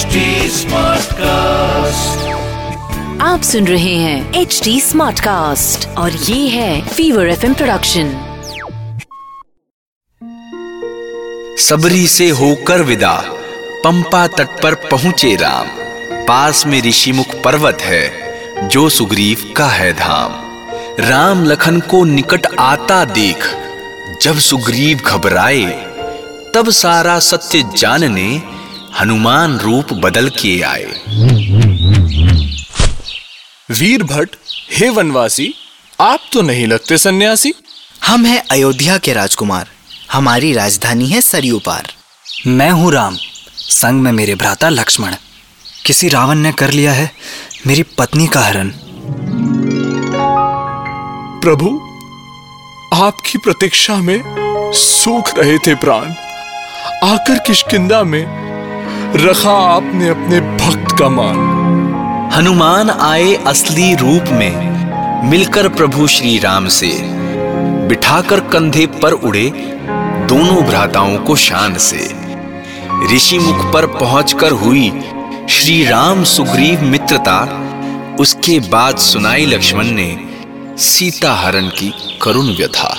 HD Smartcast. आप सुन रहे हैं एच डी स्मार्ट कास्ट और ये है फीवर एफ़ प्रोडक्शन सबरी से होकर विदा। पंपा तट पर पहुँचे राम। पास में ऋषिमुख पर्वत है जो सुग्रीव का है धाम। राम लखन को निकट आता देख जब सुग्रीव घबराए तब सारा सत्य जानने हनुमान रूप बदल के आए। वीर भट्ट हे वनवासी आप तो नहीं लगते सन्यासी? हम हैं अयोध्या के राजकुमार। हमारी राजधानी है सरयू पार मैं हूँ राम संग में मेरे भ्राता लक्ष्मण। किसी रावण ने कर लिया है मेरी पत्नी का हरण। प्रभु आपकी प्रतीक्षा में सूख रहे थे प्राण। आकर किशकिंदा में रखा आपने अपने भक्त का मान। हनुमान आए असली रूप में मिलकर प्रभु श्री राम से। बिठाकर कंधे पर उड़े दोनों भ्राताओं को शान से। ऋषि मुख पर पहुंचकर हुई श्री राम सुग्रीव मित्रता उसके बाद सुनाई लक्ष्मण ने सीता हरण की करुण व्यथा।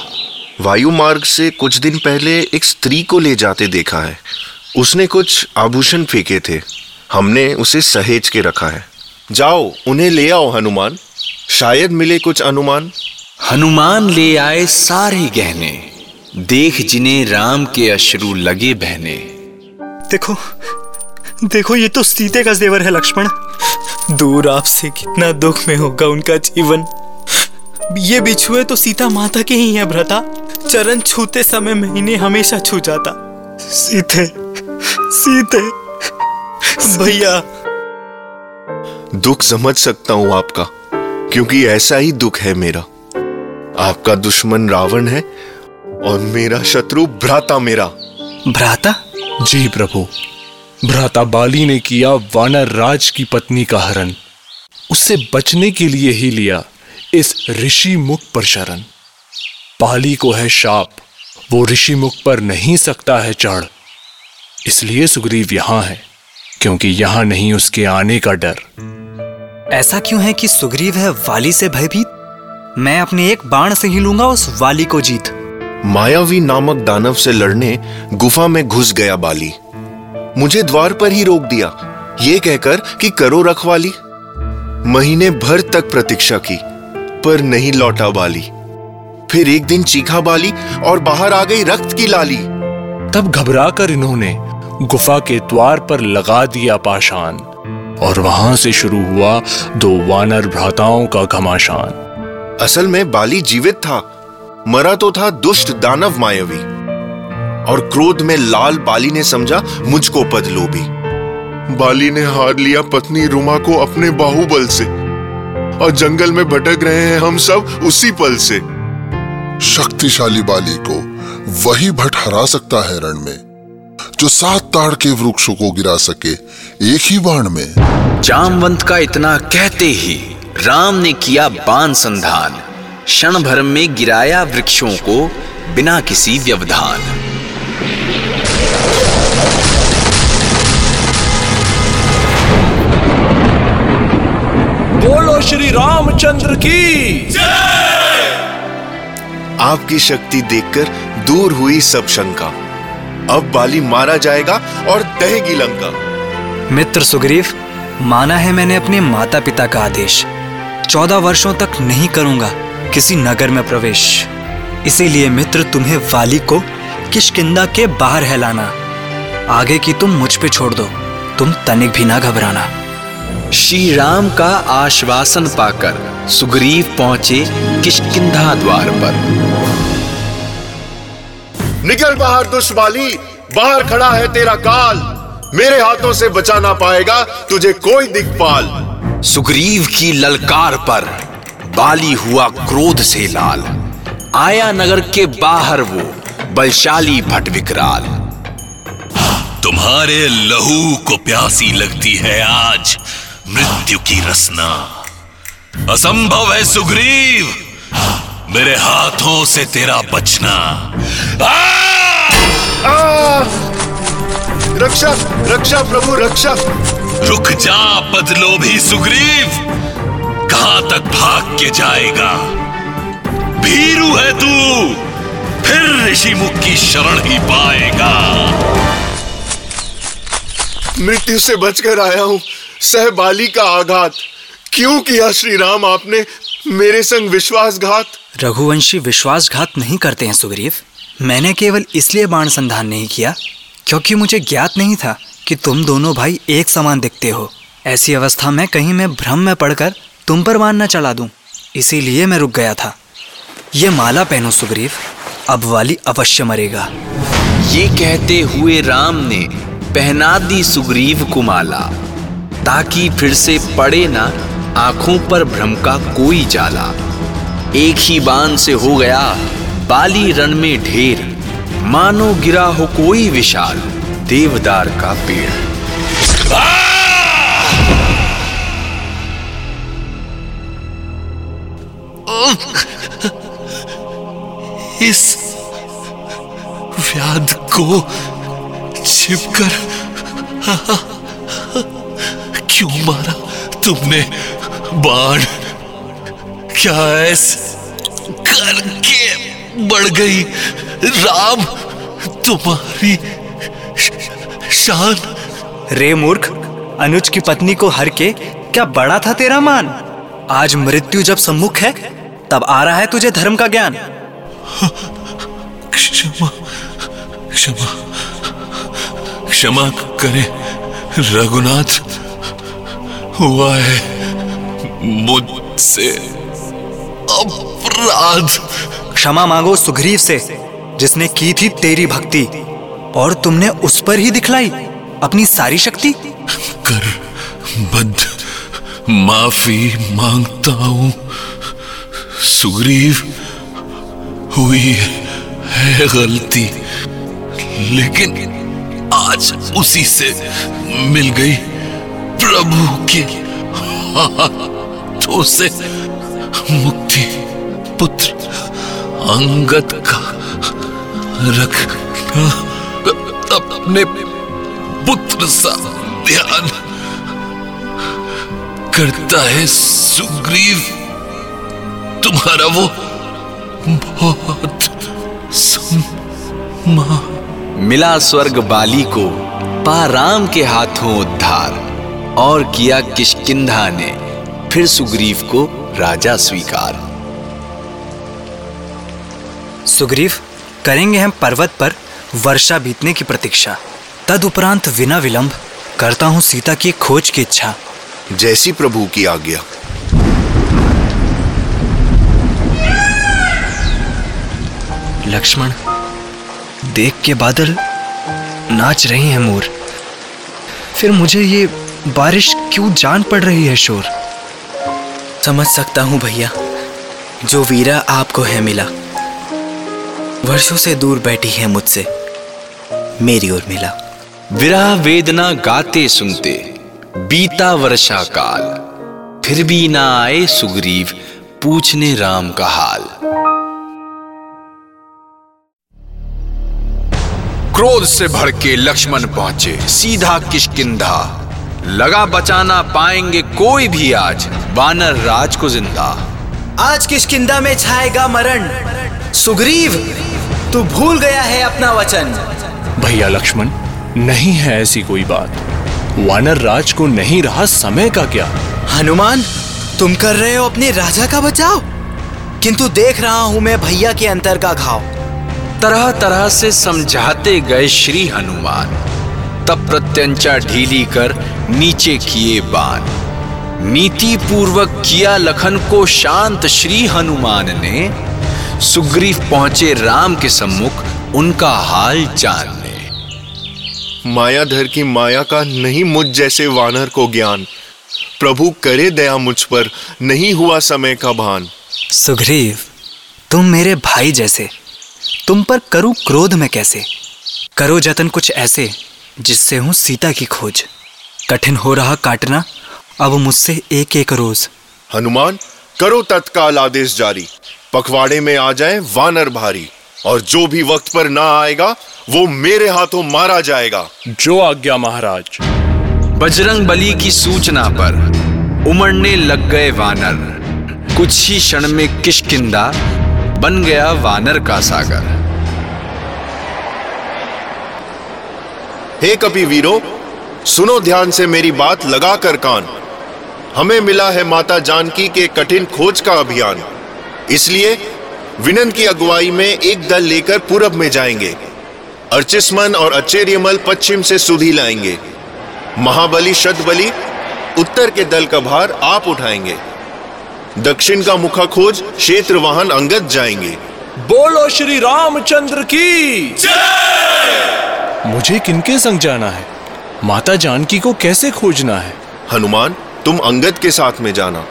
वायु मार्ग से कुछ दिन पहले एक स्त्री को ले जाते देखा है। उसने कुछ आभूषण फेंके थे। हमने उसे सहेज के रखा है। जाओ उन्हें ले आओ हनुमान। शायद मिले कुछ अनुमान। हनुमान ले आए सारे गहने। देख जिन्हें राम के अश्रु लगे बहने। देखो देखो ये तो सीते का जेवर है लक्ष्मण। दूर आपसे कितना दुख में होगा उनका जीवन। ये बिछुए तो सीता माता के ही है भ्रता। चरण छूते समय महीने हमेशा छू जाता। सीते सीते। भैया। दुख समझ सकता हूँ आपका क्योंकि ऐसा ही दुख है मेरा। आपका दुश्मन रावण है और मेरा शत्रु भ्राता मेरा। भ्राता? जी प्रभु। भ्राता बाली ने किया वानर राज की पत्नी का हरण। उससे बचने के लिए ही लिया इस ऋषि मुख पर शरण। बाली को है शाप वो ऋषि मुख पर नहीं सकता है चढ़। इसलिए सुग्रीव यहाँ है क्योंकि यहाँ नहीं उसके आने का डर। ऐसा क्यों है कि सुग्रीव है वाली से भयभीत? मैं अपने एक बाण से ही लूँगा उस वाली को जीत। मायावी नामक दानव से लड़ने गुफा में घुस गया बाली। मुझे द्वार पर ही रोक दिया ये कहकर कि करो रखवाली। महीने भर तक प्रतीक्षा की पर नहीं लौटा बाली। फिर एक दिन चीखा बाली और बाहर आ गई रक्त की लाली। तब घबरा कर इन्होंने गुफा के द्वार पर लगा दिया पाषाण और वहाँ से शुरू हुआ दो वानर भ्राताओं का घमासान। असल में बाली जीवित था मरा तो था दुष्ट दानव मायावी और क्रोध में लाल बाली ने समझा मुझको पद लोभी। बाली ने हार लिया पत्नी रुमा को अपने बाहुबल से और जंगल में भटक रहे हैं हम सब उसी पल से। शक्तिशाली बाली को वही भट हरा सकता है रण में। जो सात ताड़ के वृक्षों को गिरा सके एक ही बाण में। जामवंत का इतना कहते ही राम ने किया बाण संधान। क्षण भर में गिराया वृक्षों को बिना किसी व्यवधान। बोलो श्री रामचंद्र की। आपकी शक्ति देखकर दूर हुई सब शंका। अब बाली मारा जाएगा और दहेगी लंका। मित्र सुग्रीव माना है मैंने अपने माता पिता का आदेश। चौदह वर्षों तक नहीं करूँगा किसी नगर में प्रवेश। इसीलिए मित्र तुम्हें वाली को किशकिंदा के बाहर हैलाना। आगे की तुम मुझ पे छोड़ दो। तुम तनिक भी ना घबराना। श्री राम का आश्वासन पाकर सुग्रीव पहुँचे किष्किंधा द्वार पर। निकल बाहर दुष्बाली बाहर खड़ा है तेरा काल। मेरे हाथों से बचा ना पाएगा तुझे कोई दिक्पाल सुग्रीव की ललकार पर बाली हुआ क्रोध से लाल। आया नगर के बाहर वो बलशाली भट विकराल। तुम्हारे लहू को प्यासी लगती है आज मृत्यु की रसना। असंभव है सुग्रीव! मेरे हाथों से तेरा बचना। आ! रक्षा रक्षा प्रभु रक्षा। रुक जा बदलोभी सुग्रीव। कहाँ तक भाग के जाएगा? भीरू है तू फिर ऋषि मुख की शरण ही पाएगा। मृत्यु से बचकर आया हूँ सह बाली का आघात। क्यों किया श्री राम आपने मेरे संग विश्वासघात? रघुवंशी विश्वासघात नहीं करते हैं, सुग्रीव। मैंने केवल इसलिए बाण संधान नहीं किया, क्योंकि मुझे ज्ञात नहीं था कि तुम दोनों भाई एक समान दिखते हो। ऐसी अवस्था में कहीं मैं भ्रम में पड़कर तुम पर बाण न चला दूँ। इसीलिए मैं रुक गया था। ये माला पहनो, सुग्रीव। अब वाली अवश्य मरेगा। ये कहते हुए राम ने पहना दी सुग्रीव को माला, ताकि फिर से पड़े ना आँखों पर भ्रम का कोई जाला। एक ही बाण से हो गया बाली रण में ढेर। मानो गिरा हो कोई विशाल, देवदार का पेड़। इस व्याध को छिपकर क्यों मारा तुमने बाण? क्या ऐसे करके बढ़ गई। राम तुम्हारी शान। रे मूर्ख अनुज की पत्नी को हर के क्या बड़ा था तेरा मान? आज मृत्यु जब सम्मुख है तब आ रहा है तुझे धर्म का ज्ञान। क्षमा क्षमा क्षमा करें। रघुनाथ हुआ है मुझसे। अपराध क्षमा मांगो सुग्रीव से, जिसने की थी तेरी भक्ति, और तुमने उस पर ही दिखलाई अपनी सारी शक्ति। कर बद्ध माफ़ी माँगता हूँ। सुग्रीव, हुई है गलती, लेकिन आज उसी से मिल गई प्रभु के हाथों से मुक्ति। पुत्र अंगत का रखना अपने पुत्र सा ध्यान करता है सुग्रीव। तुम्हारा वो बहुत मिला स्वर्ग बाली को पा राम के हाथों उद्धार, और किया किशकिंधा ने, फिर सुग्रीव को राजा स्वीकार। सुग्रीव करेंगे हम पर्वत पर वर्षा बीतने की प्रतीक्षा। तदुपरांत बिना विलंब करता हूँ सीता की खोज की इच्छा। जैसी प्रभु की आज्ञा। लक्ष्मण देख के बादल नाच रहे हैं मोर। फिर मुझे ये बारिश क्यों जान पड़ रही है शोर? समझ सकता हूँ भैया जो वीरा आपको है मिला। वर्षों से दूर बैठी है मुझसे। मेरी ओर मिला। विरह वेदना गाते सुनते बीता वर्षा काल। फिर भी ना आए सुग्रीव पूछने राम का हाल। क्रोध से भड़के लक्ष्मण पहुँचे सीधा किशकिंधा लगा बचाना पाएँगे कोई भी आज वानर राज को ज़िंदा। आज किशकिंदा में छाएगा मरण। सुग्रीव तू भूल गया है अपना वचन। भैया लक्ष्मण नहीं है ऐसी कोई बात। वानर राज को नहीं रहा समय का क्या? हनुमान तुम कर रहे हो अपने राजा का बचाव? किंतु देख रहा हूँ मैं भैया के अंतर का घाव। तरह तरह से समझाते गए श्री हनुमान। तब प्रत्यंचा ढीली कर नीचे किए बाण। नीति पूर्वक किया लखन को शांत श्री हनुमान ने सुग्रीव पहुँचे राम के सम्मुख उनका हाल जानने। मायाधर की माया का नहीं मुझ जैसे वानर को ज्ञान। प्रभु करे दया मुझ पर नहीं हुआ समय का भान। सुग्रीव तुम मेरे भाई जैसे। तुम पर करूँ क्रोध में कैसे? करो जतन कुछ ऐसे जिससे हूँ सीता की खोज। कठिन हो रहा काटना अब मुझसे एक एक रोज। हनुमान करो तत्काल आदेश जारी। पखवाड़े में आ जाए वानर भारी और जो भी वक्त पर ना आएगा वो मेरे हाथों मारा जाएगा। जो आज्ञा महाराज। बजरंग बली की सूचना पर उमड़ने लग गए वानर। कुछ ही क्षण में किशकिंदा बन गया वानर का सागर। हे कपि वीरो सुनो ध्यान से मेरी बात लगा कर कान। हमें मिला है माता जानकी के कठिन खोज का अभियान। इसलिए विनंद की अगुवाई में एक दल लेकर पूरब में जाएँगे। अर्चिस्मन और अचेरियमल पश्चिम से सुधी लाएँगे। महाबली शतबली उत्तर के दल का भार आप उठाएँगे। दक्षिण का मुखा खोज क्षेत्र वाहन अंगत जाएँगे। बोलो श्री रामचंद्र की। मुझे किनके संग जाना है? माता जानकी को कैसे खोजना है? हनुमान तुम अंगद के साथ में जाना।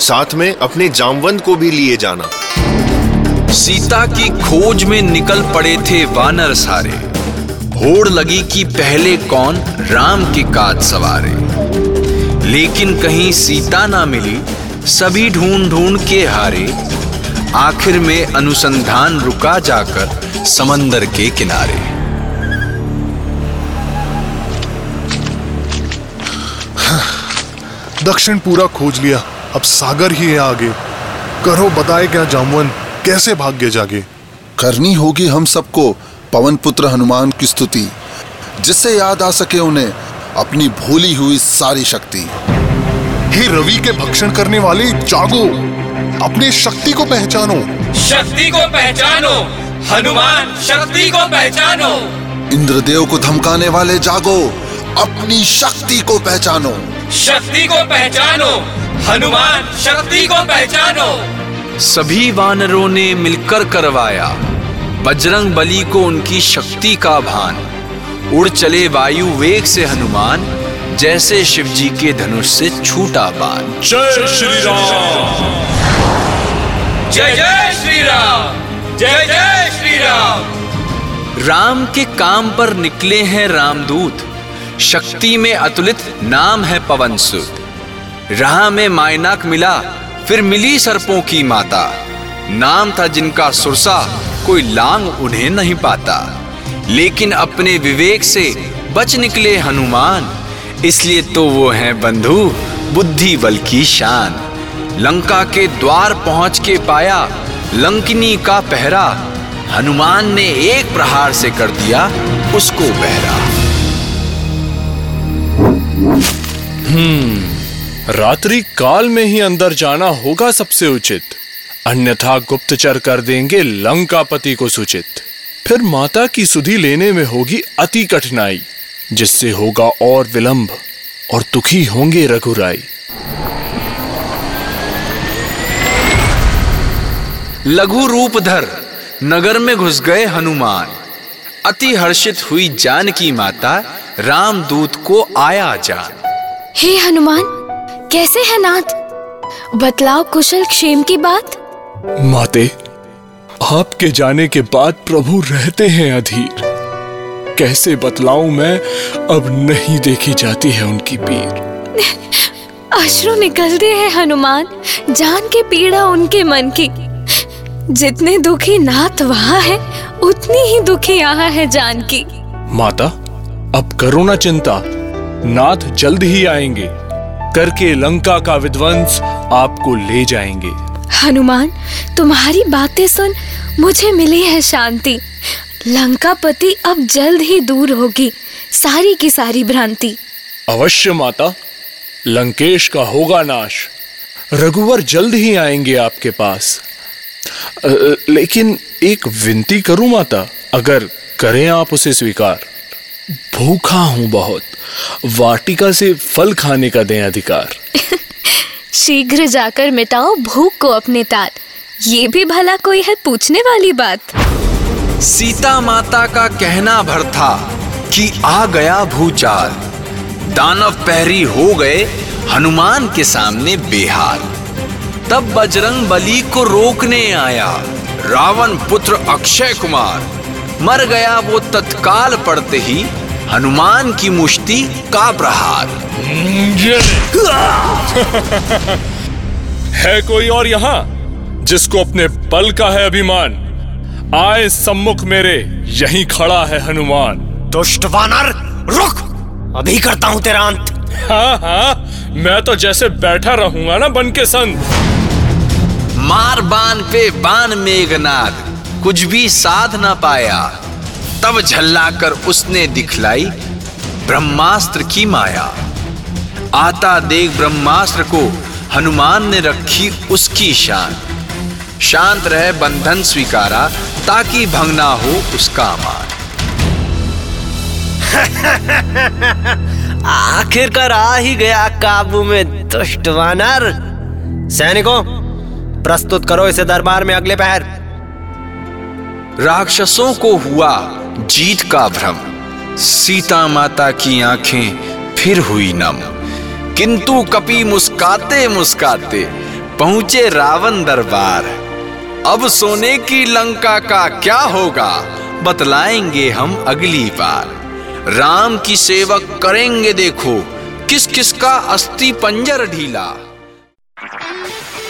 साथ में अपने जामवंत को भी लिए जाना। सीता की खोज में निकल पड़े थे वानर सारे। होड़ लगी कि पहले कौन राम के काज सवारे। लेकिन कहीं सीता ना मिली सभी ढूंढ ढूंढ के हारे। आखिर में अनुसंधान रुका जाकर समंदर के किनारे। दक्षिण पूरा खोज लिया। अब सागर ही है आगे। करो बताए क्या जामवन कैसे भाग्य जागे? करनी होगी हम सबको पवन पुत्र हनुमान की स्तुति जिससे याद आ सके उन्हें अपनी भूली हुई सारी शक्ति। हे रवि के भक्षण करने वाले जागो। अपने शक्ति को पहचानो। शक्ति को पहचानो। हनुमान शक्ति को पहचानो। इंद्रदेव को धमकाने वाले जागो अपनी शक्ति को पहचानो। शक्ति को पहचानो। हनुमान शक्ति को पहचानो। सभी वानरों ने मिलकर करवाया। बजरंग बली को उनकी शक्ति का भान। उड़ चले वायु वेग से हनुमान जैसे शिवजी के धनुष से छूटा बाण जय श्री राम जय जय श्री राम जय जय श्री राम राम के काम पर निकले हैं रामदूत। शक्ति में अतुलित नाम है पवन सुत राह में मायनाक मिला, फिर मिली सर्पों की माता। नाम था जिनका सुरसा कोई लांग उन्हें नहीं पाता। लेकिन अपने विवेक से बच निकले हनुमान। इसलिए तो वो हैं बंधु बुद्धि बल की शान। लंका के द्वार पहुँच के पाया, लंकिनी का पहरा। हनुमान ने एक प्रहार से कर दिया, उसको बहरा। रात्रि काल में ही अंदर जाना होगा सबसे उचित। अन्यथा गुप्तचर कर देंगे लंकापति को सूचित। फिर माता की सुधि लेने में होगी अति कठिनाई, जिससे होगा और विलंब, और दुखी होंगे रघुराई। लघु रूपधर नगर में घुस गए हनुमान। अति हर्षित हुई जानकी माता रामदूत को आया जान। हे हनुमान कैसे है नाथ? बतलाओ कुशल क्षेम की बात। माते आपके जाने के बाद प्रभु रहते हैं अधीर। कैसे बतलाऊं मैं अब नहीं देखी जाती है उनकी पीर। अश्रु निकलते हैं हनुमान जान के पीड़ा उनके मन की। जितने दुखी नाथ वहाँ है उतनी ही दुखी यहाँ है जानकी। माता अब करो ना चिंता। नाथ जल्द ही आएँगे। करके लंका का विध्वंस आपको ले जाएँगे। हनुमान तुम्हारी बातें सुन मुझे मिली है शांति। लंकापति अब जल्द ही दूर होगी सारी की सारी भ्रांति। अवश्य माता लंकेश का होगा नाश। रघुवर जल्द ही आएँगे आपके पास। लेकिन एक विनती करूँ माता अगर करें आप उसे स्वीकार। भूखा हूँ बहुत वाटिका से फल खाने का दें अधिकार। शीघ्र जाकर मिटाओ भूख को अपने तात ये भी भला कोई है पूछने वाली बात। सीता माता का कहना भर था कि आ गया भूचाल। दानव पहरी हो गए हनुमान के सामने बेहाल। तब बजरंग बली को रोकने आया। रावण पुत्र अक्षय कुमार। मर गया वो तत्काल पड़ते ही हनुमान की मुश्ती का प्रहार है कोई और यहाँ? जिसको अपने बल का है अभिमान। आए सम्मुख मेरे यहीं खड़ा है हनुमान। दुष्ट वानर रुक! अभी करता हूँ तेरा अंत। हाँ हाँ मैं तो जैसे बैठा रहूँगा ना बन के संग। मार बान पे बान मेघनाद। कुछ भी साध ना पाया। तब झल्लाकर उसने दिखलाई ब्रह्मास्त्र की माया। आता देख ब्रह्मास्त्र को हनुमान ने रखी उसकी शान। शांत रहे बंधन स्वीकारा ताकि भंग ना हो उसका मान आखिरकार आ ही गया काबू में दुष्ट वानर। सैनिकों प्रस्तुत करो इसे दरबार में अगले पहर। राक्षसों को हुआ जीत का भ्रम। सीता माता की आँखें फिर हुई नम। किंतु कपि मुस्काते मुस्काते पहुँचे रावण दरबार। अब सोने की लंका का क्या होगा, बतलाएँगे हम अगली बार। राम की सेवक करेंगे देखो किस किस का अस्थि पंजर ढीला।